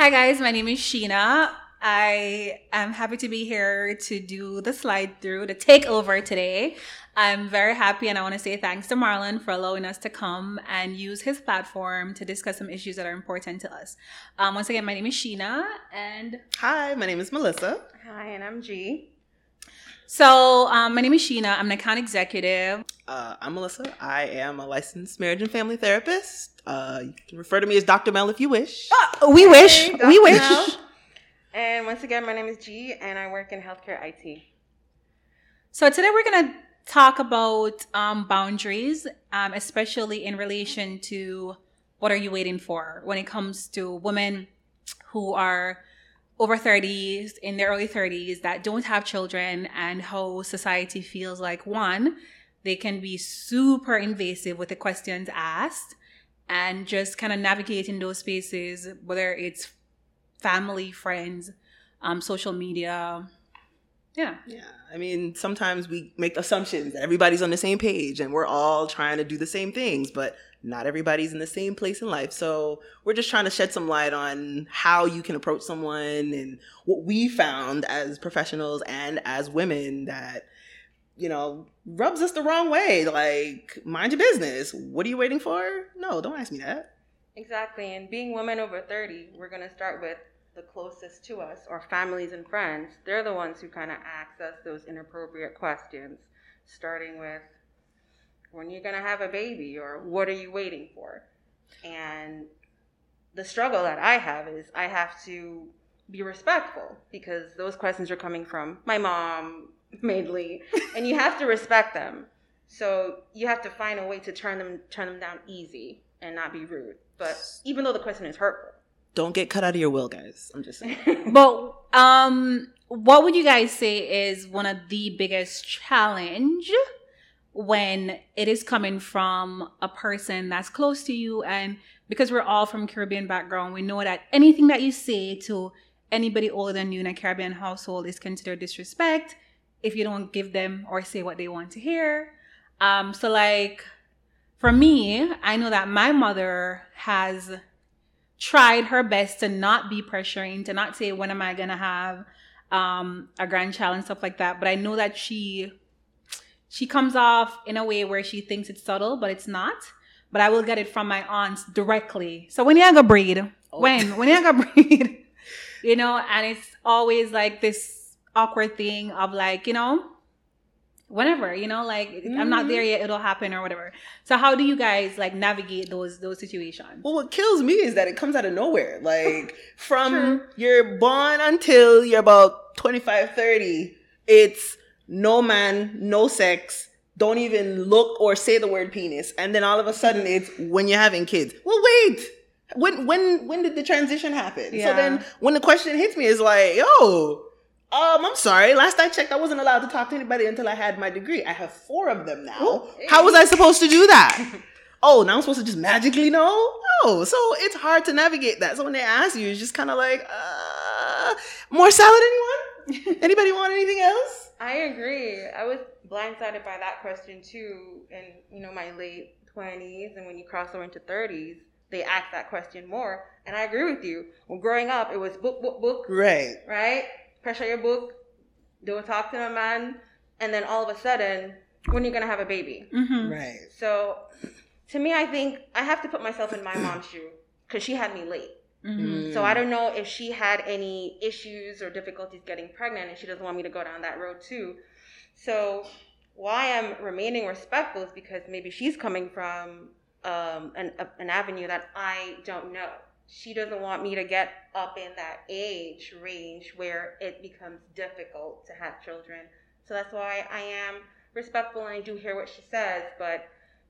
Hi, guys. My name is Sheena. I am happy to be here to do the slide through, the takeover today. I'm very happy and I want to say thanks to Marlon for allowing us to come and use his platform to discuss some issues that are important to us. Um, once again, my name is Sheena and. Hi, my name is Melissa. Hi, and I'm G. So, um, my name is Sheena. I'm an account executive. Uh, I'm Melissa. I am a licensed marriage and family therapist. Uh, you can refer to me as Dr. Mel if you wish. Uh, we wish. Dr. We wish. Mel. And once again, my name is G, and I work in healthcare IT. So today we're going to talk about um, boundaries, um, especially in relation to what are you waiting for when it comes to women who are over 30s, in their early 30s, that don't have children, and how society feels like one, they can be super invasive with the questions asked and just kind of navigating those spaces, whether it's family, friends, um, social media. Yeah. Yeah, I mean, sometimes we make assumptions that everybody's on the same page and we're all trying to do the same things, but not everybody's in the same place in life. So we're just trying to shed some light on how you can approach someone and what we found as professionals and as women that, you know, rubs us the wrong way. Like, mind your business. What are you waiting for? No, don't ask me that. Exactly. And being women over 30, we're going to start with the closest to us, our families and friends. They're the ones who kind of ask us those inappropriate questions, starting with, when you're you going to have a baby? Or what are you waiting for? And the struggle that I have is I have to be respectful because those questions are coming from my mom mainly, and you have to respect them. So you have to find a way to turn them turn them down easy and not be rude. But even though the question is hurtful, Don't get cut out of your will, guys. I'm just saying. But um, what would you guys say is one of the biggest challenge when it is coming from a person that's close to you? And because we're all from Caribbean background, we know that anything that you say to anybody older than you in a Caribbean household is considered disrespect if you don't give them or say what they want to hear. Um, so like for me, I know that my mother has tried her best to not be pressuring, to not say when am I gonna have um, a grandchild and stuff like that. But I know that she she comes off in a way where she thinks it's subtle, but it's not. But I will get it from my aunts directly. So when you gonna breed? Oh. When? When you gonna breed? you know, and it's always like this awkward thing of like, you know, whenever, you know, like I'm not there mm-hmm. yet, it'll happen or whatever. So how do you guys like navigate those those situations? Well, what kills me is that it comes out of nowhere. Like from True. you're born until you're about 25, 30, it's no man, no sex, don't even look or say the word penis. And then all of a sudden it's when you're having kids. Well, wait. When when when did the transition happen? Yeah. So then when the question hits me, it's like, yo, um, I'm sorry. Last I checked, I wasn't allowed to talk to anybody until I had my degree. I have four of them now. How was I supposed to do that? oh, now I'm supposed to just magically know? No. So it's hard to navigate that. So when they ask you, it's just kind of like, uh, more salad, anyone? Anybody want anything else? I agree. I was blindsided by that question too in, you know, my late 20s and when you cross over into 30s, they ask that question more. And I agree with you. When growing up, it was book, book, book, Right. right? Pressure your book, don't talk to a man, and then all of a sudden, when you're you gonna have a baby? Mm-hmm. Right. So, to me, I think I have to put myself in my mom's shoe because she had me late. Mm-hmm. So I don't know if she had any issues or difficulties getting pregnant, and she doesn't want me to go down that road too. So why I'm remaining respectful is because maybe she's coming from um, an, a, an avenue that I don't know. She doesn't want me to get up in that age range where it becomes difficult to have children. So that's why I am respectful and I do hear what she says, but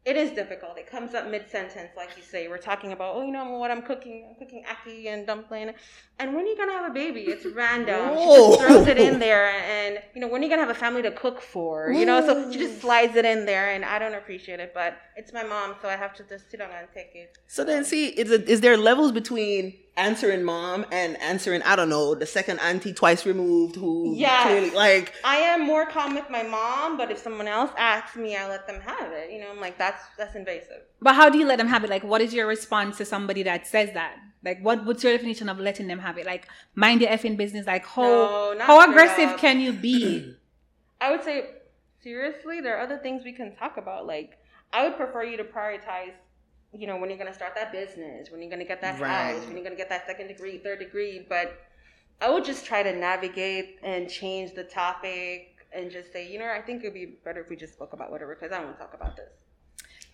it is difficult. It comes up mid sentence, like you say. We're talking about, oh, you know what I'm cooking? I'm cooking ackee and dumpling. And when are you gonna have a baby? It's random. She just throws it in there, and you know, when are you gonna have a family to cook for? You know, so she just slides it in there, and I don't appreciate it. But it's my mom, so I have to just sit down and take it. So then, see, is, it, is there levels between answering mom and answering, I don't know, the second auntie twice removed who yeah clearly, like, I am more calm with my mom, but if someone else asks me, I let them have it. You know, I'm like, that's that's invasive. But how do you let them have it? Like, what is your response to somebody that says that? Like, what what's your definition of letting them have it? Like, mind your effing business. Like, how No, how aggressive up. can you be? I would say, seriously, there are other things we can talk about. Like, I would prefer you to prioritize, you know, when you're going to start that business, when you're going to get that Right. house, when you're going to get that second degree, third degree. But I would just try to navigate and change the topic and just say, you know, I think it would be better if we just spoke about whatever because I don't want to talk about this.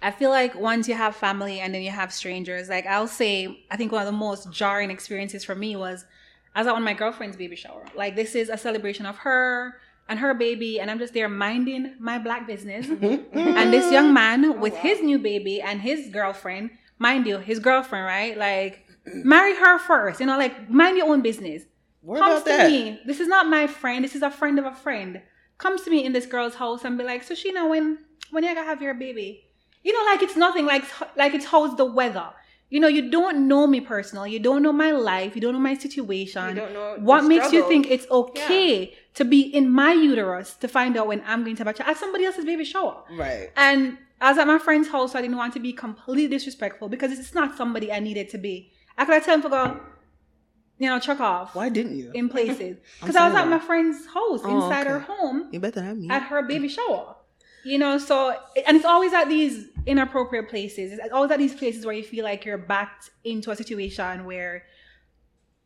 I feel like once you have family and then you have strangers, like I'll say, I think one of the most jarring experiences for me was I was at one of my girlfriend's baby shower. Like this is a celebration of her and her baby, and I'm just there minding my black business. and this young man oh, with wow. his new baby and his girlfriend, mind you, his girlfriend, right? Like marry her first, you know, like mind your own business. What comes about to that? me. This is not my friend. This is a friend of a friend. Comes to me in this girl's house and be like, "So Sheena, when when you gonna have your baby?" You know, like it's nothing. Like like it's how's the weather. You know, you don't know me personally. You don't know my life. You don't know my situation. You don't know what makes you think it's okay to be in my uterus to find out when I'm going to have a child at somebody else's baby shower? Right. And I was at my friend's house, so I didn't want to be completely disrespectful because it's not somebody I needed to be. I could have tell him to go, you know, chuck off Why didn't you? in places because I was at my friend's house Oh, inside her home You better not me. at her baby shower. You know, so and it's always at these inappropriate places. It's always at these places where you feel like you're backed into a situation where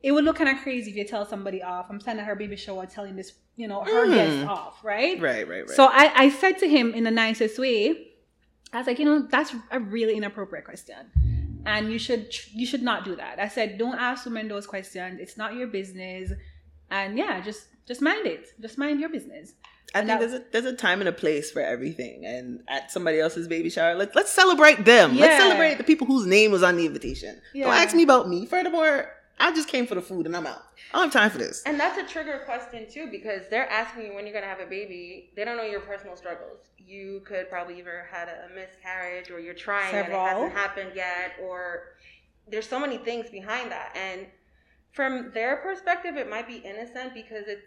it would look kind of crazy if you tell somebody off. I'm standing at her baby shower telling this, you know, her Mhm. guest off, right? Right, right, right. So I, I said to him in the nicest way, I was like, you know, that's a really inappropriate question. And you should you should not do that. I said, don't ask women those questions. It's not your business. And yeah, just just mind it. Just mind your business. I And think that- there's a there's a time and a place for everything. And at somebody else's baby shower, let's let's celebrate them. Let's celebrate the people whose name was on the invitation. Yeah. Don't ask me about me. Furthermore, I just came for the food and I'm out. I don't have time for this. And that's a trigger question too, because they're asking you when you're gonna have a baby. They don't know your personal struggles. You could probably either had a miscarriage, or you're trying and it hasn't happened yet, or there's so many things behind that. And from their perspective, it might be innocent because it's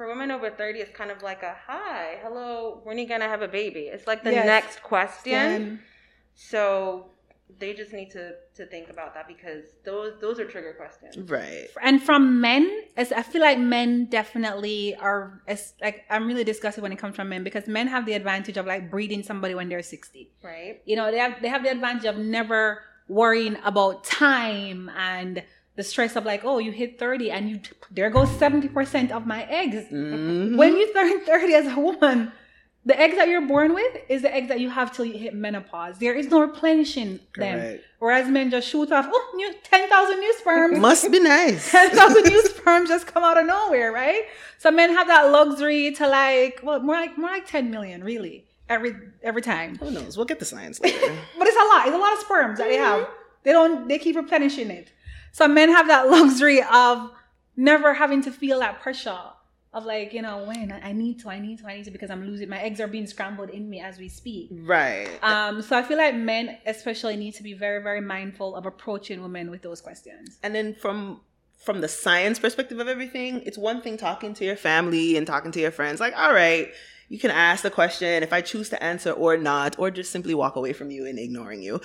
for women over thirty. It's kind of like a hi, hello, when are you gonna have a baby? It's like the Yes. next question. And So they just need to to think about that because those those are trigger questions. Right. and from men, as I feel like men definitely are as like I'm really disgusted when it comes from men because men have the advantage of like breeding somebody when they're 60. Right. you know they have they have the advantage of never worrying about time and the stress of like oh you hit 30 and you there goes 70% of my eggs Mhm. when you turn 30 as a woman the eggs that you're born with is the eggs that you have till you hit menopause there is no replenishing them Correct. whereas men just shoot off oh new 10,000 new sperms Must be nice. 10,000 new sperms just come out of nowhere, right? So men have that luxury to like, well, more like more like 10 million, really, every every time. Who knows? We'll get the science later. But it's a lot. It's a lot of sperms that they have. They don't. They keep replenishing it. So men have that luxury of never having to feel that pressure of like, you know, when I need to, I need to, I need to, because I'm losing. My eggs are being scrambled in me as we speak. right. Um, so I feel like men especially need to be very, very mindful of approaching women with those questions. and then from from the science perspective of everything it's one thing talking to your family and talking to your friends like all right you can ask the question if i choose to answer or not or just simply walk away from you and ignoring you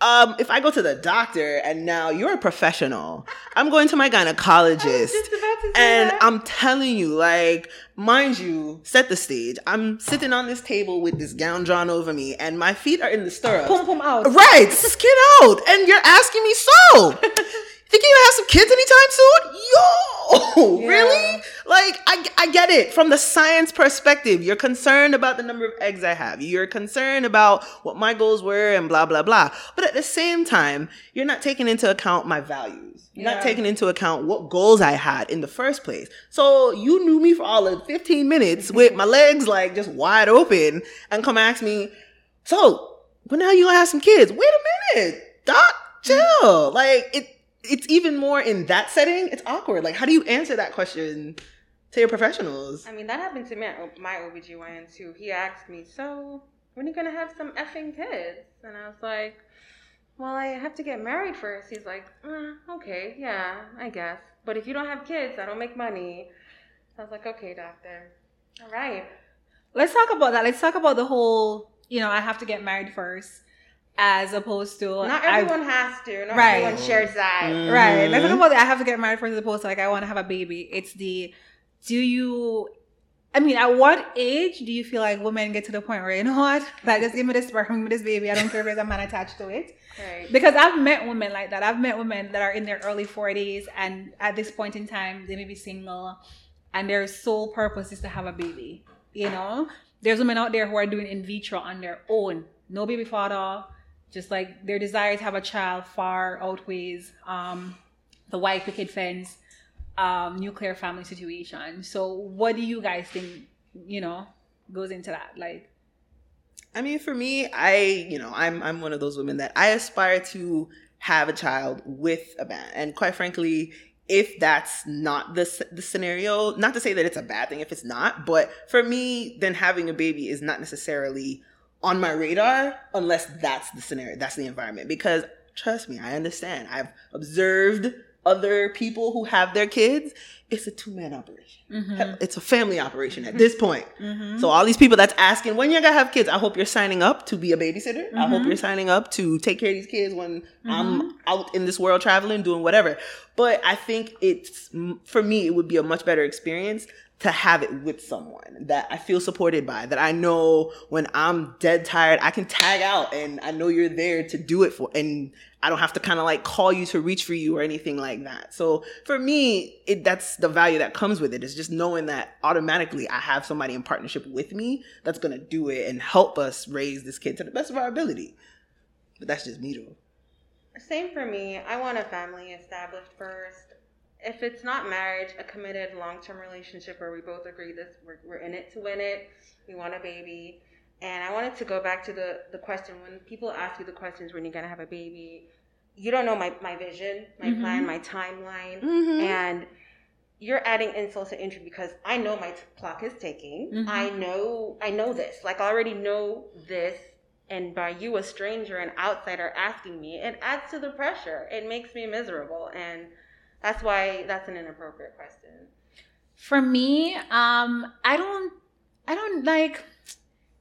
um if i go to the doctor and now you're a professional i'm going to my gynecologist and I'm telling you, like, mind you, set the stage. I'm sitting on this table with this gown drawn over me, and my feet are in the stirrups. pum pum out. Right, skin out, and you're asking me so. Think you gonna have some kids anytime soon? Yo, Yeah. really? Like, I, I get it. From the science perspective, you're concerned about the number of eggs I have. You're concerned about what my goals were and blah, blah, blah. But at the same time, you're not taking into account my values. You're Yeah. not taking into account what goals I had in the first place. So you knew me for all of 15 minutes with my legs like just wide open and come ask me, so when are you gonna have some kids? Wait a minute, doc, chill. Like it, it's even more in that setting. It's awkward. Like, how do you answer that question to your professionals? I mean, that happened to me at my OBGYN too. He asked me, So, when are you going to have some effing kids? And I was like, Well, I have to get married first. He's like, "Uh, Okay, yeah, I guess. But if you don't have kids, I don't make money. So I was like, Okay, doctor. All right. Let's talk about that. Let's talk about the whole, you know, I have to get married first. As opposed to Not I- everyone has to. Not Right. everyone shares that. Mm. Right. Let's talk about the I have to get married first as opposed to like I want to have a baby. It's the do you I mean, at what age do you feel like women get to the point where you know what? Like just give me this sperm, give me this baby. I don't care if there's a man attached to it. Right. Because I've met women like that. I've met women that are in their early 40s and at this point in time they may be single and their sole purpose is to have a baby. You know? There's women out there who are doing in vitro on their own. No baby father. Just like their desire to have a child far outweighs um, the white picket fence um, nuclear family situation. So what do you guys think, you know, goes into that? Like I mean, for me, I, you know, I'm I'm one of those women that I aspire to have a child with a man, and quite frankly, if that's not the the scenario, not to say that it's a bad thing if it's not, but for me, then having a baby is not necessarily on my radar unless that's the scenario, that's the environment. Because trust me, I understand. I've observed other people who have their kids. It's a two man operation. mhm, It's a family operation at this point. mhm. So all these people that's asking when you're gonna have kids, I hope you're signing up to be a babysitter. I hope Mhm. you're signing up to take care of these kids when Mm-hmm. I'm out in this world traveling, doing whatever. But I think it's for me, it would be a much better experience to have it with someone that I feel supported by, that I know when I'm dead tired, I can tag out and I know you're there to do it for, and I don't have to kind of like call you to reach for you or anything like that. So for me, it, that's the value that comes with it. Is just knowing that automatically I have somebody in partnership with me that's gonna do it and help us raise this kid to the best of our ability. But that's just me though. Same for me. I want a family established first. If it's not marriage, a committed long term relationship where we both agree this we're, we're in it to win it. We want a baby. And I wanted to go back to the, the question when people ask you the questions when you're gonna have a baby, you don't know my, my vision, my Mhm. plan, my timeline. Mm-hmm. And you're adding insult to injury because I know my t- clock is ticking. Mhm. I know I know this. Like I already know this and by you a stranger an outsider asking me, it adds to the pressure. It makes me miserable and that's why that's an inappropriate question. For me, um, I don't, I don't like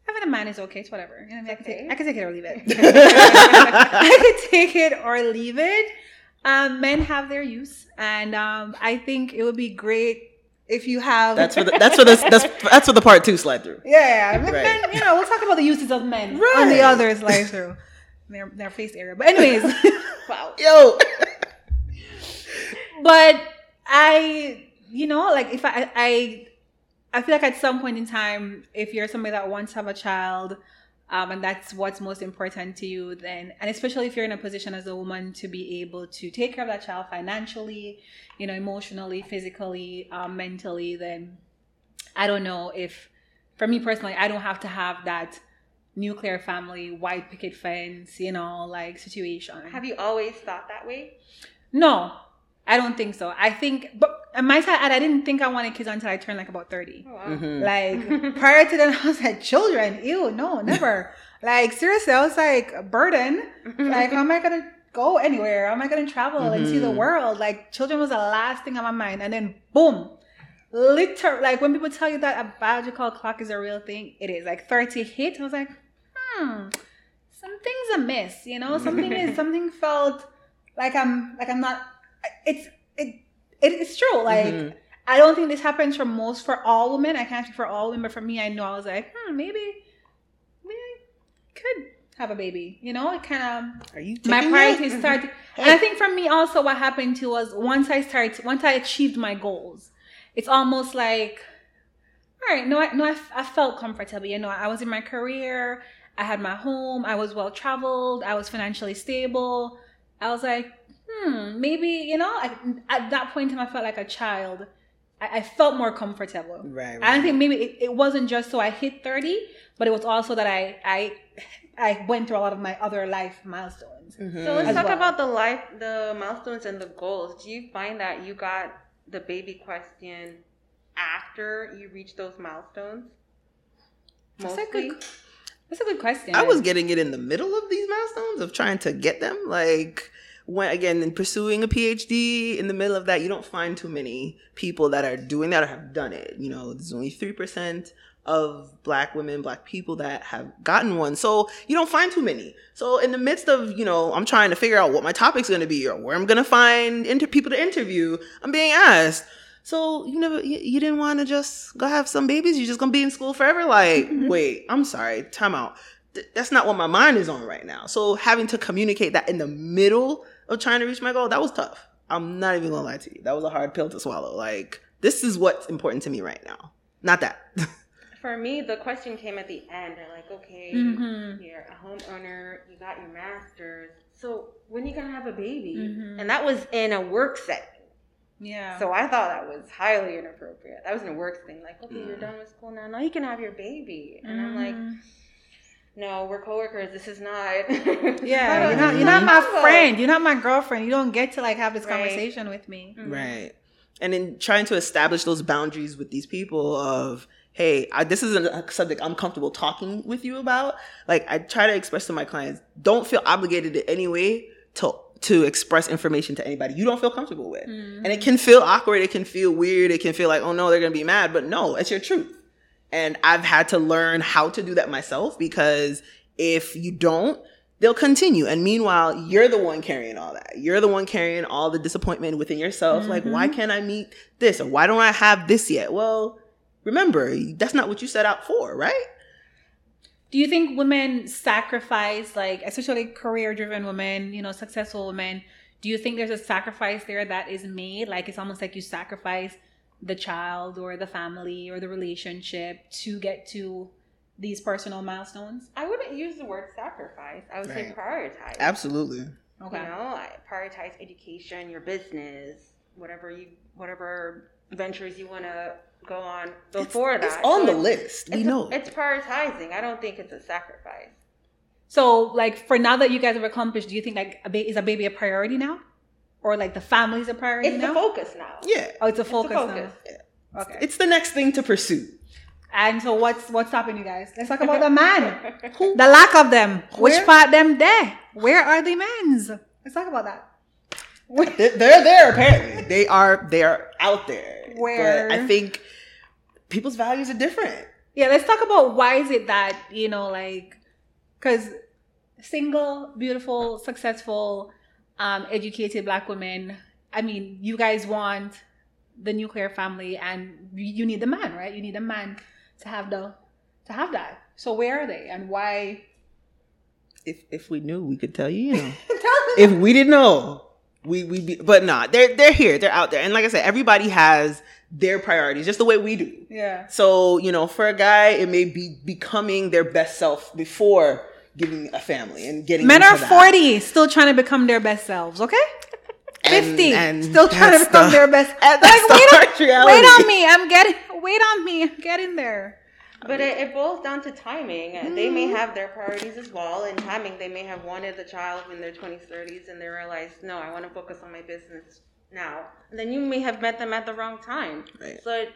having a man is okay. It's whatever. You know what I mean? I can Okay. take, I can take it or leave it. I can take it or leave it. Um, men have their use, and um, I think it would be great if you have. That's for the, that's for the that's that's for the part two slide through. yeah, yeah. Right. men, you know, we'll talk about the uses of men on the others slide through their their face area. But anyways. Wow. Yo, but I, you know, like if I, I, I feel like at some point in time, if you're somebody that wants to have a child, um, and that's what's most important to you, then, and especially if you're in a position as a woman to be able to take care of that child financially, you know, emotionally, physically, um, mentally, then I don't know if, for me personally, I don't have to have that nuclear family, white picket fence, you know, like situation. Have you always thought that way? No, I don't think so. I think, but I might add, I didn't think I wanted kids until I turned like about 30. Oh, wow. Mhm. Like, prior to that, I was like, children, ew, no, never. like, seriously, I was like, a burden. Like, how am I going to go anywhere? How am I going to travel and see the Mhm. world? Like, children was the last thing on my mind. And then, boom. Liter like when people tell you that a biological clock is a real thing, it is. Like 30 hit, I was like, hmm, something's amiss, you know? Something is something felt like I'm like I'm not it's it, it it's true. Like Mhm. I don't think this happens for most for all women. I can't speak for all women, but for me I know I was like, hmm, maybe maybe I could have a baby. You know, it kind of Are you my priorities it? started and i think for me also what happened too was once i started once i achieved my goals it's almost like all right no i no I, I felt comfortable you know i was in my career i had my home i was well traveled i was financially stable i was like hmm maybe you know I, at that point in time i felt like a child i, I felt more comfortable Right. I don't think maybe it, it wasn't just so I hit 30, but it was also that I I I went through a lot of my other life milestones. Mhm. So let's talk well. about the life, the milestones and the goals. Do you find that you got the baby question after you reached those milestones? That's a Mostly. good- That's a good question. I was getting it in the middle of these milestones of trying to get them. Like when again in pursuing a PhD, in the middle of that, you don't find too many people that are doing that or have done it. You know, there's only three percent of black women, black people that have gotten one. So you don't find too many. So in the midst of, you know, I'm trying to figure out what my topic's going to be or where I'm going to find inter- people to interview, I'm being asked. So you never, you, you didn't want to just go have some babies? You're just going to be in school forever? Like, mm-hmm. wait, I'm sorry, time out. Th- that's not what my mind is on right now. So having to communicate that in the middle of trying to reach my goal, that was tough. I'm not even gonna lie to you. That was a hard pill to swallow. Like, this is what's important to me right now. Not that. For me, the question came at the end. They're like, okay, Mhm. you're a homeowner, you got your master's. So when are you gonna have a baby? Mhm. And that was in a work setting. Yeah. So I thought that was highly inappropriate. That was in a work thing. Like, okay, you're Mm. done with school now. Now you can have your baby. And I'm like, Mhm. No, we're coworkers. This is not. yeah, you're not, you're not my friend. You're not my girlfriend. You don't get to like have this Right. conversation with me. Mhm. Right. And in trying to establish those boundaries with these people of, hey, I, this isn't a subject I'm comfortable talking with you about. Like I try to express to my clients, don't feel obligated in any way to to express information to anybody you don't feel comfortable with. And it can feel awkward, it can feel weird, it can feel like, oh no, they're gonna be mad. But no, it's your truth. And I've had to learn how to do that myself because if you don't, they'll continue. And meanwhile, you're the one carrying all that. You're the one carrying all the disappointment within yourself. Like, why mm-hmm. can't I meet this? Or why don't I have this yet? Well, remember, that's not what you set out for, right? Do you think women sacrifice, like especially career-driven women, you know, successful women? Do you think there's a sacrifice there that is made? Like it's almost like you sacrifice the child or the family or the relationship to get to these personal milestones? I wouldn't use the word sacrifice. I would say prioritize. Absolutely. Okay. You know, I prioritize education, your business, whatever you, whatever ventures you want to go on before it's, that. It's on So the it's- list. We it's, know. it's prioritizing. I don't think it's a sacrifice. So, like, for now that you guys have accomplished, do you think like a ba- is a baby a priority now, or like the family's a priority It's now? the focus now. yeah. oh, it's a It's focus, the focus. now. Okay. It's the next thing to pursue. and so, what's what's stopping you guys? Let's talk about the man, the lack of them. Which part them there? Where are the men's? Let's talk about that. They're, they're there apparently. They are they are out there. Where? But I think people's values are different. Yeah, let's talk about why is it that you know, like, because single, beautiful, successful, um, educated black women. I mean, you guys want the nuclear family, and you need the man, right? You need a man to have the to have that. So where are they, and why? If if we knew, we could tell you. You know, Tell them. if we didn't know, we we be. But nah, they're they're here. They're out there. And like I said, everybody has their priorities, just the way we do. yeah. So you know, for a guy, it may be becoming their best self before getting a family and getting. Men into are that. 40, still trying to become their best selves, okay? And- 50, and still trying to become the- their best. and Like, the wait, on, reality. wait on me. I'm getting, wait on me. I'm getting there. But it, it boils down to timing. They may Mm-hmm. have their priorities as well. In timing, they may have wanted the child in their 20s, 30s, and they realize, no, I want to focus on my business now. And then you may have met them at the wrong time. Right. So it,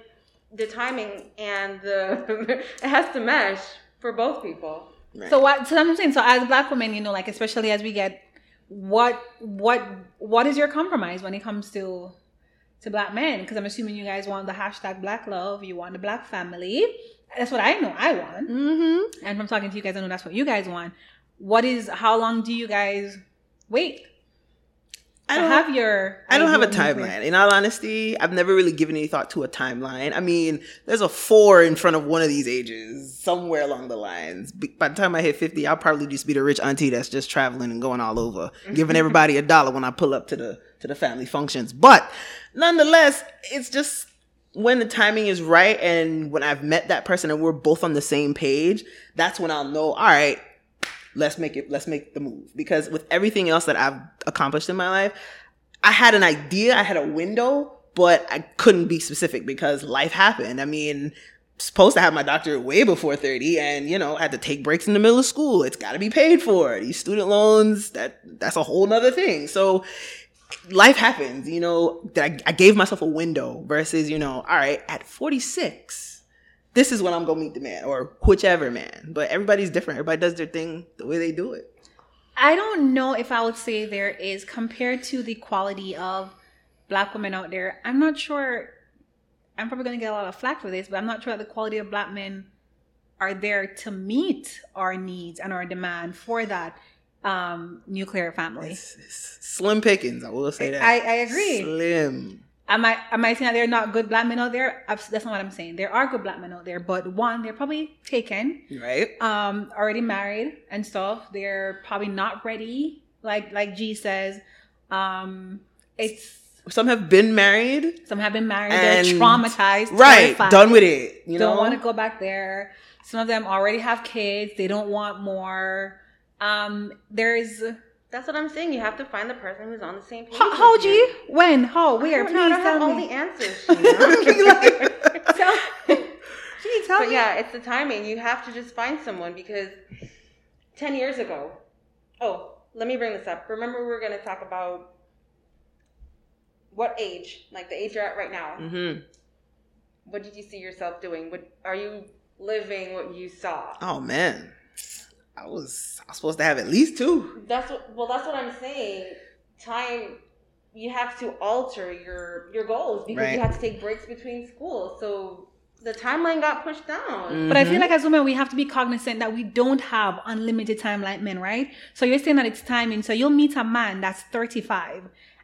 the timing and the it has to mesh for both people. Right. So what? So I'm saying. So as black women, you know, like especially as we get, what, what, what is your compromise when it comes to, to black men? Because I'm assuming you guys want the hashtag Black Love. You want the Black family. That's what I know. I want. Mm-hmm. And from talking to you guys, I know that's what you guys want. What is? How long do you guys wait I don't have your? I don't have a timeline. In all honesty, I've never really given any thought to a timeline. I mean, there's a four in front of one of these ages, somewhere along the lines. By the time I hit 50, I'll probably just be the rich auntie that's just traveling and going all over, giving everybody a dollar when I pull up to the to the family functions. But nonetheless, it's just when the timing is right and when I've met that person and we're both on the same page, that's when I'll know, all right, let's make it let's make the move. Because with everything else that i've accomplished in my life i had an idea i had a window but i couldn't be specific because life happened. I mean supposed to have my doctorate way before 30 and you know I had to take breaks in the middle of school. It's got to be paid for. These student loans that that's a whole nother thing. So life happens you know that I, I gave myself a window versus you know all right at 46 this is when I'm gonna meet the man or whichever man. But everybody's different. Everybody does their thing the way they do it. I don't know if I would say there is compared to the quality of black women out there. I'm not sure. I'm probably gonna get a lot of flack for this, but I'm not sure that the quality of black men are there to meet our needs and our demand for that um, nuclear family. It's, it's slim pickings. I will say that. I, I agree. Slim. Am I am I saying that there are not good black men out there? That's not what I'm saying. There are good black men out there, but one, they're probably taken, Right. um, already married and stuff. They're probably not ready, like like G says. Um, it's Some have been married. some have been married. They're traumatized, Right. terrified, Done with it. You don't know. want to go back there. Some of them already have kids. They don't want more. Um, there's That's what I'm saying. You have to find the person who's on the same page. how, how with you. When? How? Where? Please know, don't have all the answers. Sheena. Tell G, tell but me. yeah, it's the timing. You have to just find someone because 10 years ago, oh, let me bring this up. Remember, we were going to talk about what age, like the age you're at right now. hmm What did you see yourself doing? What are you living? What you saw? Oh man, I was I was supposed to have at least two. That's what. Well, that's what I'm saying. Time. You have to alter your your goals because Right. you have to take breaks between schools. So the timeline got pushed down. But I feel Mhm. like as women, we have to be cognizant that we don't have unlimited time like men, right? So you're saying that it's timing. So you'll meet a man that's 35.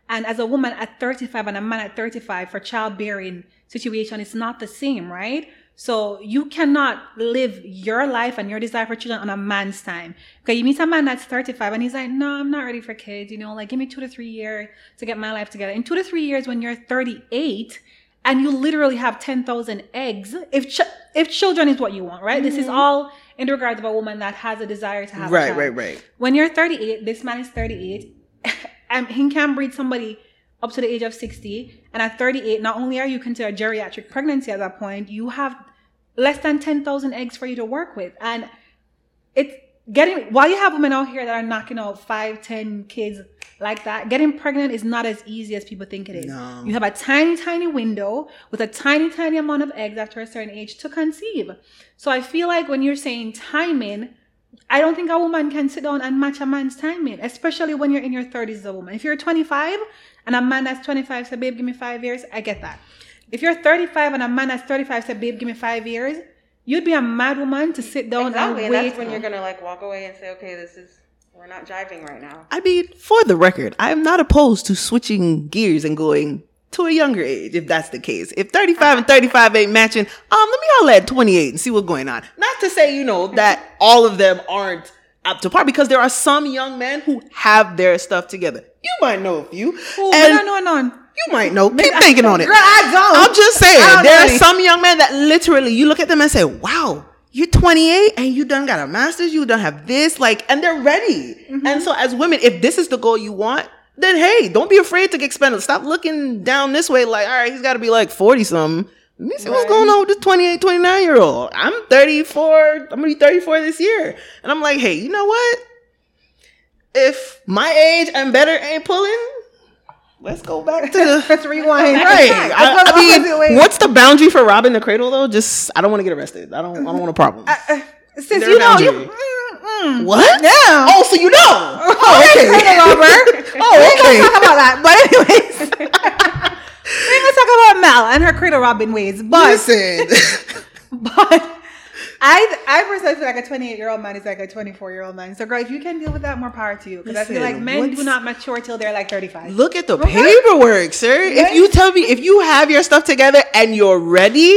And as a woman at 35 and a man at 35 for childbearing situation, it's not the same, right? So you cannot live your life and your desire for children on a man's time. Okay, you meet a man that's 35 and he's like, no, I'm not ready for kids. You know, like give me two to three years to get my life together. In two to three years, when you're 38, and you literally have 10,000 eggs if ch- if children is what you want right this is mm-hmm. all in regards of a woman that has a desire to have Right, right, right. when you're 38 this man is 38 and he can breed somebody up to the age of 60 and at 38 not only are you considered geriatric pregnancy at that point you have less than 10,000 eggs for you to work with and it's getting while you have women out here that are knocking out five, ten kids like that, getting pregnant is not as easy as people think it is. No. You have a tiny, tiny window with a tiny, tiny amount of eggs after a certain age to conceive. So I feel like when you're saying timing, I don't think a woman can sit down and match a man's timing, especially when you're in your 30s as a woman. If you're 25 and a man that's 25 said, babe, give me five years, I get that. If you're 35 and a man that's 35 said, babe, give me five years, you'd be a mad woman to sit down Exactly, and and wait. that's when you're gonna like walk away and say, okay, this is we're not jiving right now. I mean, for the record, I am not opposed to switching gears and going to a younger age if that's the case. If 35 and 35 ain't matching, um, let me all at 28 and see what's going on. Not to say, you know, that all of them aren't up to par because there are some young men who have their stuff together. You might know a few. Ooh, and no, no, no. you might know. Keep thinking on it. Girl, I don't. I'm just saying, there are any. some young men that literally you look at them and say, "Wow, you're 28 and you done got a master's, you done have this, like, and they're ready." Mm-hmm. And so, as women, if this is the goal you want, then hey, don't be afraid to get expended. Stop looking down this way, like, all right, he's got to be like 40 something. Let me see what's going on with this 28, 29 year old. I'm 34. I'm gonna be 34 this year, and I'm like, hey, you know what? If my age and better ain't pulling, let's go back to the Let's rewind. Right. I, I mean, what's the boundary for robbing the cradle though? Just I don't want to get arrested. I don't. I don't want a problem. Uh, Since there you know, you. boundary? Mm, mm. what? Yeah. Oh, so you know? Oh, okay. Cradle robber. Oh, We okay. gonna talk about that. But anyways, we ain't gonna talk about Mel and her cradle robbing ways. But Listen. but I I personally feel like a 28 year old man is like a 24 year old man. So girl, if you can deal with that, more power to you. Because I feel like men do not mature till they're like 35. Look at the Okay. paperwork, sir. If you tell me if you have your stuff together and you're ready,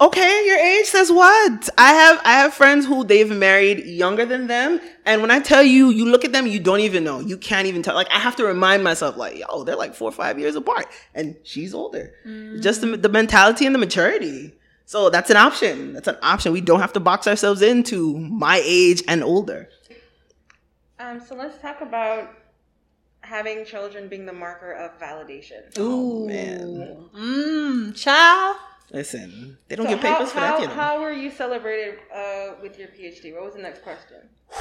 okay, your age says what? I have I have friends who they've married younger than them, and when I tell you, you look at them, you don't even know. You can't even tell. Like I have to remind myself, like, yo, they're like four or five years apart, and she's older. Just the, the mentality and the maturity. So that's an option. That's an option. We don't have to box ourselves into my age and older. Um, so let's talk about having children being the marker of validation. Oh, man. Mmm, child. Listen, they don't So get papers how, for that, how, you know. how were you celebrated uh, with your PhD? What was the next question?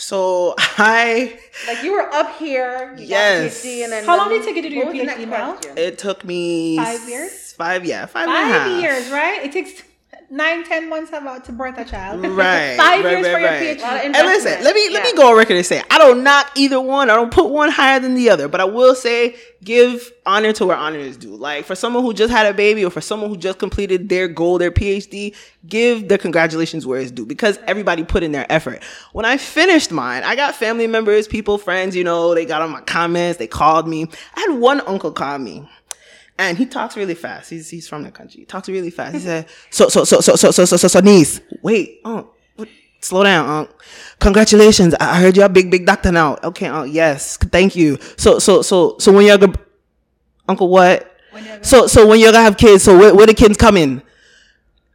So I Like you were up here, you Yes. got PhD, and then How long did it take you to do your was the next PhD, Mel? question? it took me Five years? Five, yeah, five, and a half. Five years, right? It takes nine, ten months about uh, to birth a child. Right, Five right, years right, for your right. PhD. Lot of And listen, investment. let me let me go on record and say I don't knock either one. I don't put one higher than the other, but I will say give honor to where honor is due. Like for someone who just had a baby or for someone who just completed their goal, their PhD, give the congratulations where it's due because everybody put in their effort. When I finished mine, I got family members, people, friends, you know, they got on my comments, they called me. I had one uncle call me. And he talks really fast. He's he's from the country. He talks really fast. He said, "So so so so so so so so so niece, wait, oh, what? slow down, unc. Congratulations, I heard you're a big big doctor now. Okay, unc, yes, thank you. So so so so when you're gonna, uncle, what? When So so when you're gonna have kids, so where, where the kids come in?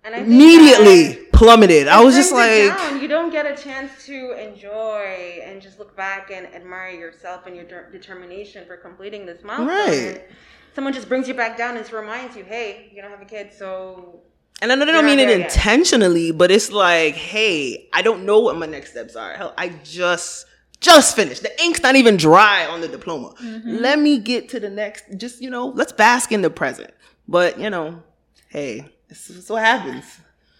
And I Immediately plummeted. I was just like, down. you don't get a chance to enjoy and just look back and admire yourself and your de- determination for completing this milestone. Right. And Someone just brings you back down and reminds you, hey, you don't have a kid, so And I know they don't mean it yet. intentionally, but it's like, hey, I don't know what my next steps are. Hell, I just just finished. The ink's not even dry on the diploma. Mm-hmm. Let me get to the next. Just you know, let's bask in the present. But you know, hey, this is what happens.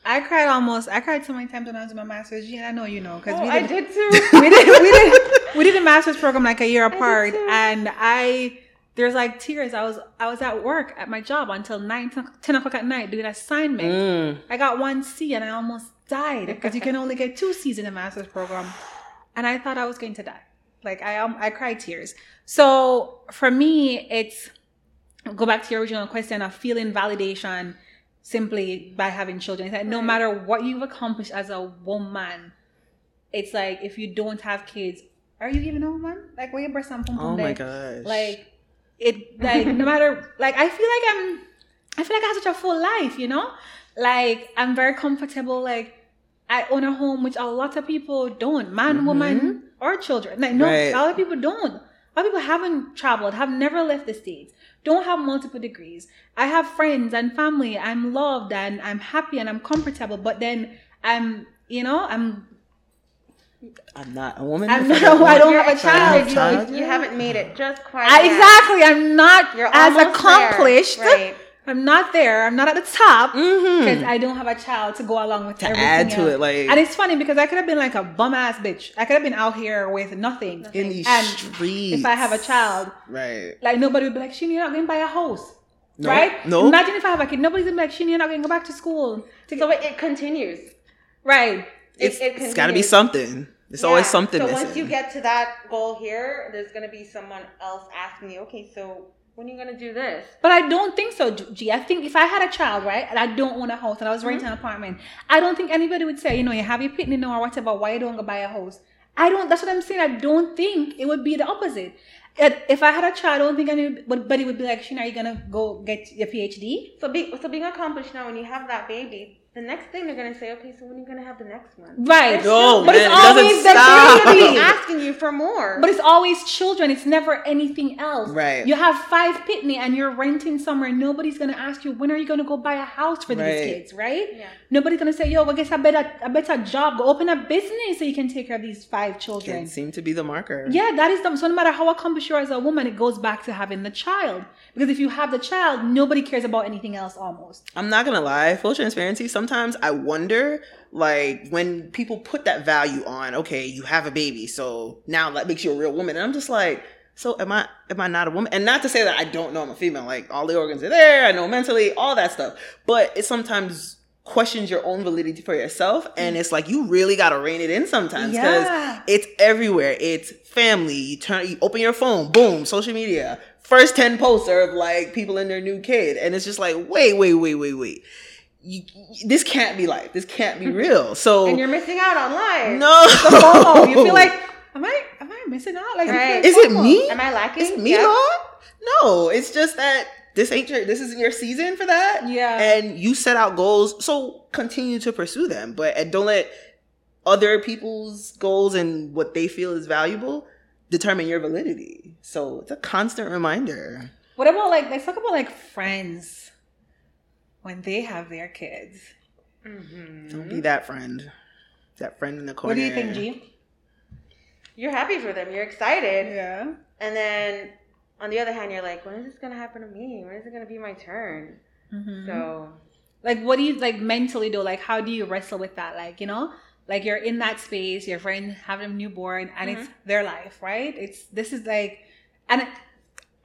I cried almost. I cried so many times when I was in my master's. Gene, I know you know because oh, we I did, did too. we did we did we did a master's program like a year apart, too. and I there's like tears. I was I was at work at my job until 9, 10 o'clock at night doing assignment. Mm. I got one C and I almost died because you can only get two C's in a master's program, and I thought I was going to die. Like I um, I cried tears. So for me, it's go back to your original question of feeling validation simply by having children. It's like no matter what you've accomplished as a woman, it's like if you don't have kids, are you even a woman? Like where your breast and pum pum Oh my gosh. Like it like no matter like I feel like I'm I feel like I have such a full life, you know? Like I'm very comfortable, like I own a home which a lot of people don't. Man, mm-hmm. woman, or children. Like no Right. a lot of people don't. A lot of people haven't traveled, have never left the States, don't have multiple degrees. I have friends and family. I'm loved and I'm happy and I'm comfortable, but then I'm you know, I'm I'm not a woman. I'm not- I don't have a to have child. you, you haven't made it just quite I, exactly I'm not You're as accomplished. Right. I'm not there. I'm not at the top mm-hmm. because I don't have a child to go along with To everything add to else. it, like- and it's funny because I could have been like a bum ass bitch. I could have been out here with nothing. in these And streets. If I have a child, right? like nobody would be like, "Sheena, you're not going to buy a house." No, Right? no. Imagine if I have a kid. Nobody's gonna be like, "Sheena, you're not going to go back to school." To So it, it continues. right. It, It's, it it's got to be something. There's always something. So missing. once you get to that goal here, there's gonna be someone else asking you, okay, so when are you gonna do this? But I don't think so, G. I think if I had a child, right, and I don't own a house and I was renting mm-hmm. an apartment, I don't think anybody would say, you know, you have your pickney now or whatever, why you don't go buy a house? I don't, that's what I'm saying. I don't think it would be the opposite. If if I had a child, I don't think anybody would be like, Sheena, are you going to go get your PhD? So be so being accomplished now when you have that baby, the next thing they're gonna say, okay, so when are you gonna have the next one? Right. They're oh, No, but man, it's it doesn't always the stop. baby. asking you for more. But it's always children. It's never anything else. Right. You have five pickney and you're renting somewhere. Nobody's gonna ask you when are you gonna go buy a house for Right. these kids, right? Yeah. Nobody's gonna say, "Yo, I guess I better, a better job. Go open a business so you can take care of these five children." It seemed to be the marker. Yeah, that is the so no matter how accomplished you are as a woman, it goes back to having the child. Because if you have the child, nobody cares about anything else almost. I'm not gonna lie, full transparency. Sometimes I wonder, like, when people put that value on, okay, you have a baby, so now that makes you a real woman. And I'm just like, so am I? Am I not a woman? And not to say that I don't know I'm a female. Like, all the organs are there. I know mentally, all that stuff. But it sometimes questions your own validity for yourself, and mm. it's like you really gotta rein it in sometimes because Yeah. it's everywhere. It's family. You turn, you open your phone, boom, social media. First ten posts are of like people and their new kid, and it's just like, wait, wait, wait, wait, wait. You, this can't be life. This can't be real. So and you're missing out on life. no, The FOMO. You feel like, am I am I missing out? Like, Right. is it me? Am I lacking? It's me, Yeah. Lord? No, it's just that this ain't your this isn't your season for that. Yeah. And you set out goals, so continue to pursue them. But and don't let other people's goals and what they feel is valuable determine your validity. So it's a constant reminder. What about like let's talk about like friends when they have their kids. Mhm. Don't be that friend. That friend in the corner. What do you think, G? You're happy for them. You're excited. Yeah. And then on the other hand, you're like, when is this gonna happen to me? When is it gonna be my turn? Mm-hmm. So Like, what do you like mentally do? Like, how do you wrestle with that? Like, you know, like you're in that space, your friend having a newborn, and it's their life, right? It's this is like, and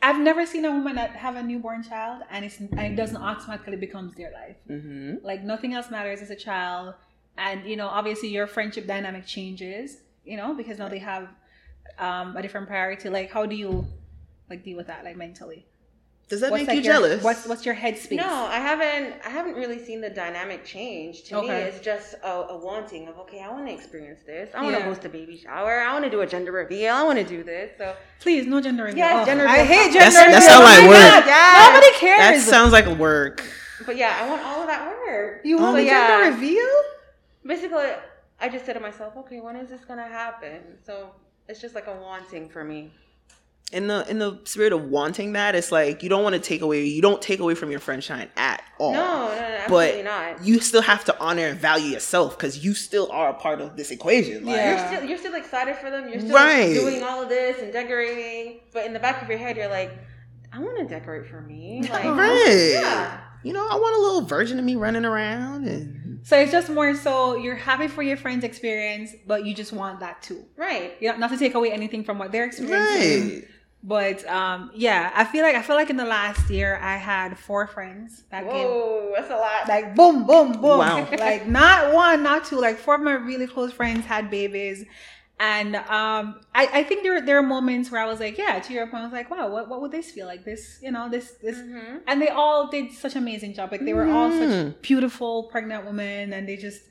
I've never seen a woman that have a newborn child, and it's and it doesn't automatically becomes their life. hmm Like nothing else matters as a child, and you know, obviously your friendship dynamic changes, you know, because now they have um, a different priority. Like, how do you like deal with that, like mentally? Does that What's make like you your- jealous? What's what's your headspace? No, I haven't. I haven't really seen the dynamic change. To me, it's just a, a wanting of okay. I want to experience this. I want to Yeah. host a baby shower. I want to do a gender reveal. I want to do this. So Please, no gender reveal. Yeah, Oh, gender I hate gender that reveal. sound Oh like my work. God, Yes. Nobody cares. that sounds like work. But yeah, I want all of that work. you want So, yeah. gender reveal? Basically, I just said to myself, okay, when is this gonna happen? So it's just like a wanting for me. In the in the spirit of wanting that, it's like you don't want to take away. You don't take away from your friend shine at all. No, no, no, but absolutely not. you still have to honor and value yourself because you still are a part of this equation. Like, Yeah. You're still you're still excited for them. You're still Right. doing all of this and decorating, but in the back of your head, you're like, I want to decorate for me. Like, Right. Yeah. You know, I want a little version of me running around and So it's just more so you're happy for your friend's experience, but you just want that too. Right. You know, not to take away anything from what they're experiencing. right. But um, yeah, I feel like I feel like in the last year I had four friends that gave Whoa, that's a lot. like boom, boom, boom. Wow. Like not one, not two, like four of my really close friends had babies. And um, I, I think there there are moments where I was like, yeah, to your point, I was like, wow, what, what would this feel like? This, you know, this this Mhm. and they all did such amazing job. Like they were all Mm. such beautiful pregnant women, and they just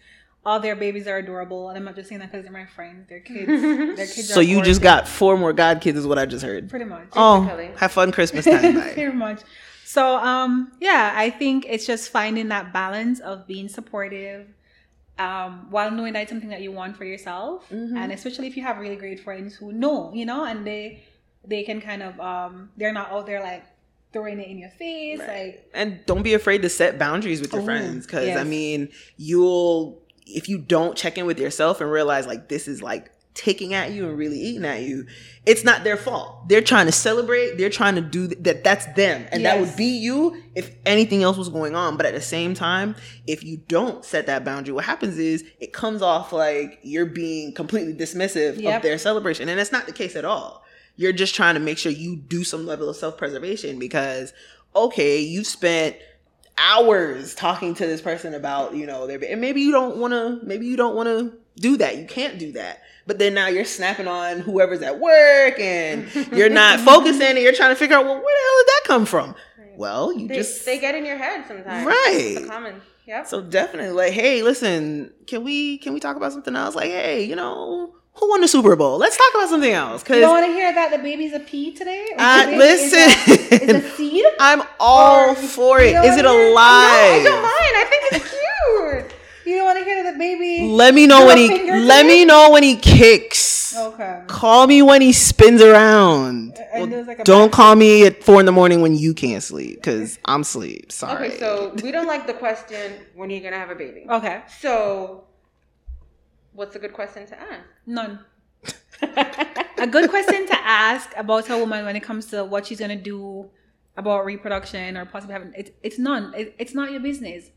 all their babies are adorable. And I'm not just saying that because they're my friends. Their kids, their kids. So are you just got four more god kids, is what I just heard. pretty much. Oh, Basically. have fun Christmas time. Bye. Pretty much. So um yeah, I think it's just finding that balance of being supportive um while knowing that it's something that you want for yourself Mhm. and especially if you have really great friends who know, you know, and they they can kind of um they're not out there like throwing it in your face like and don't be afraid to set boundaries with your Ooh, friends because i mean you'll if you don't check in with yourself and realize like this is like taking at you and really eating at you it's not their fault. They're trying to celebrate. They're trying to do th- that that's them. And that would be you if anything else was going on. But at the same time if you don't set that boundary what happens is it comes off like you're being completely dismissive Yep. of their celebration. And it's not the case at all. You're just trying to make sure you do some level of self-preservation because okay you've spent hours talking to this person about you know their and maybe you don't want to maybe you don't want to do that you can't do that but then now you're snapping on whoever's at work and you're not focusing and you're trying to figure out well where the hell did that come from well you They, just they get in your head sometimes. Right. Common. Yep. so definitely like hey listen can we can we talk about something else like hey you know who won the super bowl let's talk about something else you don't want to hear that the baby's a pea today? Or Uh, the baby is a- listen. is a seed? i'm all Or- for it you know is what it I mean? a No, lie I don't mind. I think it's cute. You don't want to hear that the baby Let me know when he let to me me? know when he kicks. Okay. Call me when he spins around. And Well, like don't call me at four in the morning when you can't sleep because I'm asleep. Sorry. Okay, so we don't like the question when are you're gonna have a baby. Okay. So, what's a good question to ask? None. a good question to ask about a woman when it comes to what she's gonna do about reproduction or possibly having it's it's none. It, it's not your business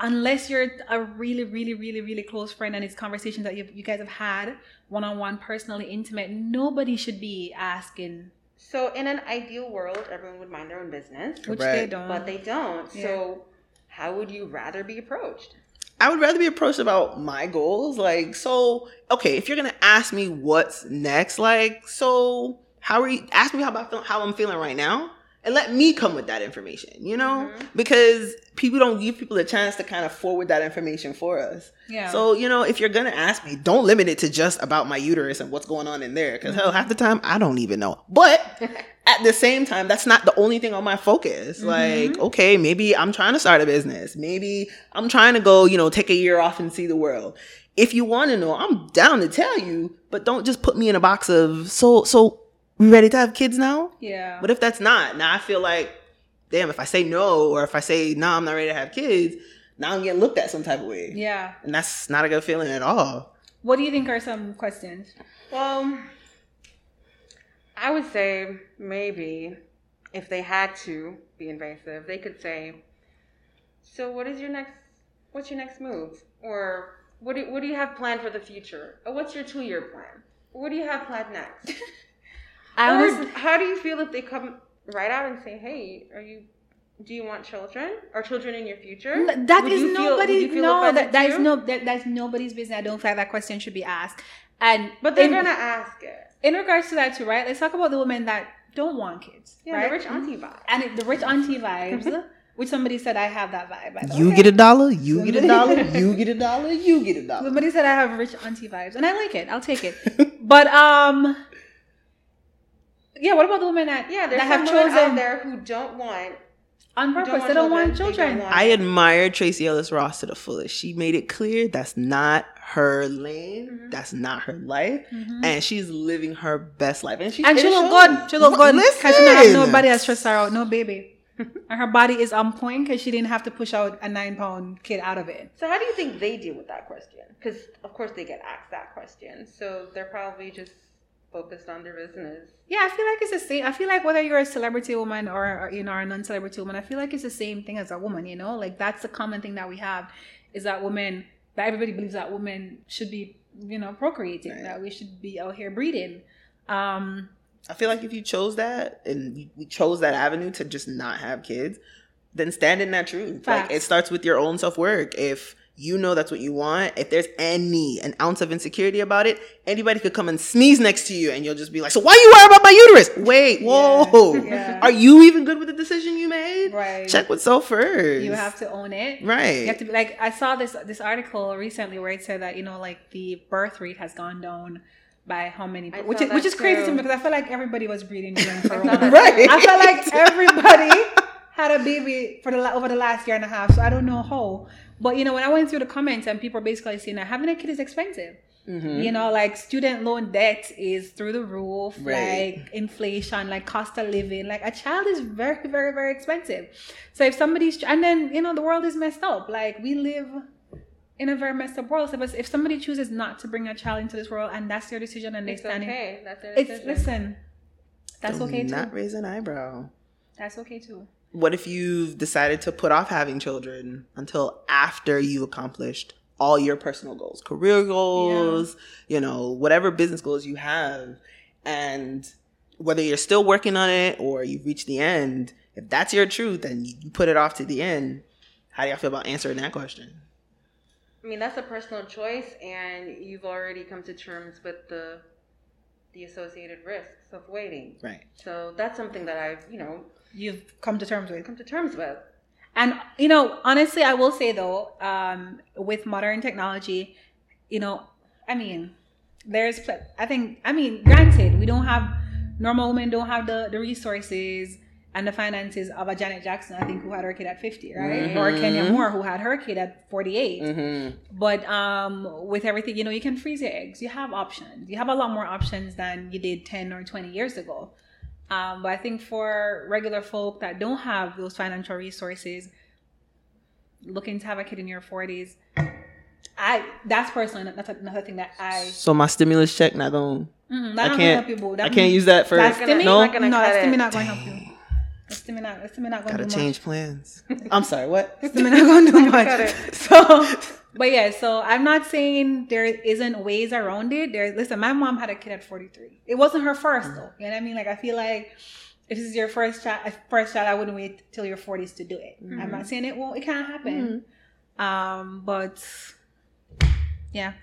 unless you're a really, really, really, really close friend and it's conversations that you you guys have had one on one, personally intimate. Nobody should be asking, So, in an ideal world, everyone would mind their own business, which they don't. but they don't. So, how would you rather be approached? I would rather be approached about my goals. Like, so okay, if you're gonna ask me what's next, like, so how are you? Ask me how about how I'm feeling right now, and let me come with that information. You know, Mhm. because people don't give people a chance to kind of forward that information for us. yeah. So, you know, if you're going to ask me, don't limit it to just about my uterus and what's going on in there. Because, hell, half the time, I don't even know. But at the same time, that's not the only thing on my focus. Like, okay, maybe I'm trying to start a business. Maybe I'm trying to go, you know, take a year off and see the world. If you want to know, I'm down to tell you, but don't just put me in a box of, so, so we ready to have kids now? yeah. But if that's not, now I feel like, damn, if I say no, or if I say, no, I'm not ready to have kids, now I'm getting looked at some type of way. yeah. And that's not a good feeling at all. What do you think are some questions? Well, I would say maybe if they had to be invasive, they could say, So what is your next? What's your next move? Or what do what do you have planned for the future? Or what's your two year plan? What do you have planned next? I or honestly, how do you feel if they come right out and say, "Hey, are you? Do you want children? Are children in your future?" that Would is you nobody. feel No, that, that is no. That, that's nobody's business. I don't feel like that question should be asked. And But they're in, gonna ask it. in regards to that too, right? Let's talk about the women that don't want kids. Yeah, right? the rich auntie vibe. and it, the rich auntie vibes. which somebody said I have that vibe. I You okay. get a dollar, you get a dollar, you get a dollar, you get a dollar. Somebody said I have rich auntie vibes, and I like it. I'll take it. but um, yeah. What about the women that Yeah, there's that have some chosen out there who don't want. on who purpose? they don't want They don't children. want- I admire Tracee Ellis Ross to the fullest. She made it clear that's not her lane, Mhm. that's not her life, Mhm. and she's living her best life. And she, And she look good. She look good because she don't have Listen. nobody that stress her out. No baby, and her body is on point because she didn't have to push out a nine pound kid out of it. So how do you think they deal with that question? Because of course they get asked that question, so they're probably just focused on their business. Yeah, I feel like it's the same. I feel like whether you're a celebrity woman or, or you know a non-celebrity woman, I feel like it's the same thing as a woman. You know, like that's the common thing that we have is that women that everybody believes that women should be you know procreating, Right. that we should be out here breeding. Um, I feel like if you chose that and you, we chose that avenue to just not have kids, then stand in that truth. Like it starts with your own self work. If you know that's what you want, if there's any an ounce of insecurity about it, anybody could come and sneeze next to you, and you'll just be like, "So why are you worry about my uterus? Wait, whoa, yeah. are you even good with the decision you made? right. Check with self first. You have to own it. right. You have to be like I saw this this article recently where it said that you know like the birth rate has gone down by how many I which is which that is crazy to me because I feel like everybody was breeding during Corona. Right. I feel like everybody had a baby for the over the last year and a half. So I don't know how. But you know, when I went through the comments and people are basically saying that having a kid is expensive. Mhm. You know, like student loan debt is through the roof, Right. like inflation, like cost of living. Like a child is very, very, very expensive. So if somebody's and then you know the world is messed up. Like we live in a very messed up world. So if if somebody chooses not to bring a child into this world and that's their decision and they It's standing. okay. That's their it's listen. That's Do okay too. Not raise an eyebrow. That's okay too. What if you've decided to put off having children until after you accomplished all your personal goals career goals you know whatever business goals you have? And whether you're still working on it or you've reached the end if that's your truth and you put it off to the end. How do y'all feel about answering that question? I mean, that's a personal choice, and you've already come to terms with the the associated risks of waiting. right. So that's something that I've, you know, You've come to terms with. come to terms with. And you know, honestly, I will say though, um, with modern technology, you know, I mean, there's, pl- I think, I mean, granted, we don't have normal women don't have the the resources and the finances of a Janet Jackson, I think, who had her kid at fifty, right, or Kenya. Moore, who had her kid at forty eight. mm-hmm. But um, with everything, you know, you can freeze your eggs. You have options. You have a lot more options than you did 10 or 20 years ago. Um, but I think for regular folk that don't have those financial resources, looking to have a kid in your 40s, I that's personally that's another thing that I so my stimulus check not going mm, that I can't- help you, boo. i That- can't use that for that's gonna- no not gonna no, that's stimmy not going to help you. That's stimmy not, that's stimmy not going to gotta do much. change plans i'm sorry what Stimmy not going to do much. So, but yeah, so I'm not saying there isn't ways around it. There, listen, my mom had a kid at 43. It wasn't her first mm. though. You know what I mean? Like I feel like if this is your first child, first child, I wouldn't wait till your 40s to do it. I'm not mm-hmm. saying it won't. It can't happen. Mm-hmm. Um, but yeah.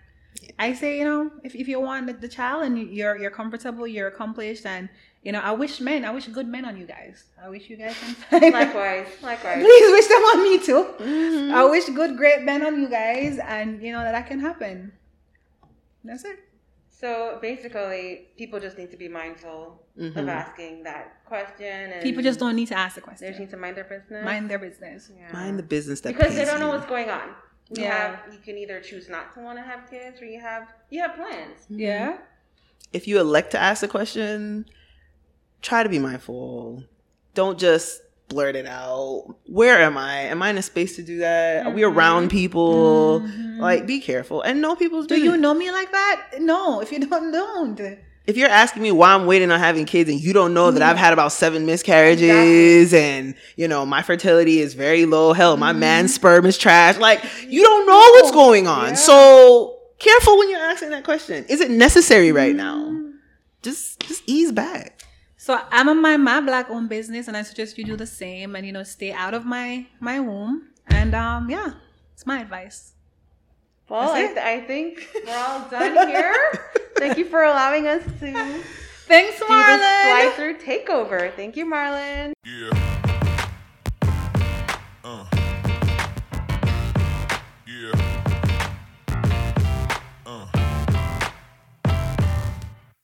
I say, you know, if, if you want the, the child and you're you're comfortable, you're accomplished, and you know, I wish men, I wish good men on you guys. I wish you guys can. Likewise, likewise. Please wish them on me too. Mhm. I wish good, great men on you guys, and you know that that can happen. That's it. So basically, people just need to be mindful Mhm. of asking that question, and People just don't need to ask the question. They just need to mind their business. Mind their business. Yeah. mind the business that because they don't know you. what's going on. You Yeah. have you can either choose not to want to have kids, or you have you have plans. Yeah. if you elect to ask the question, try to be mindful. Don't just blurt it out. Where am I? Am I in a space to do that? Are we Mhm. around people? Mhm. Like, be careful and know people's Do you know me like that? No. If you don't, don't. if you're asking me why I'm waiting on having kids and you don't know that Mm-hmm. I've had about seven miscarriages and you know my fertility is very low, hell, my Mm-hmm. man's sperm is trash. Like you don't know what's going on. Yeah. So careful when you're asking that question. Is it necessary right now? Mm-hmm. Just just ease back. So I'm a my my black owned business, and I suggest you do the same, and you know, stay out of my my womb. And um, yeah, it's my advice. Well, I, th- I think we're all done here. Thank you for allowing us to do Thanks, this Marlon. Slide Through takeover. Thank you, Marlon. Yeah.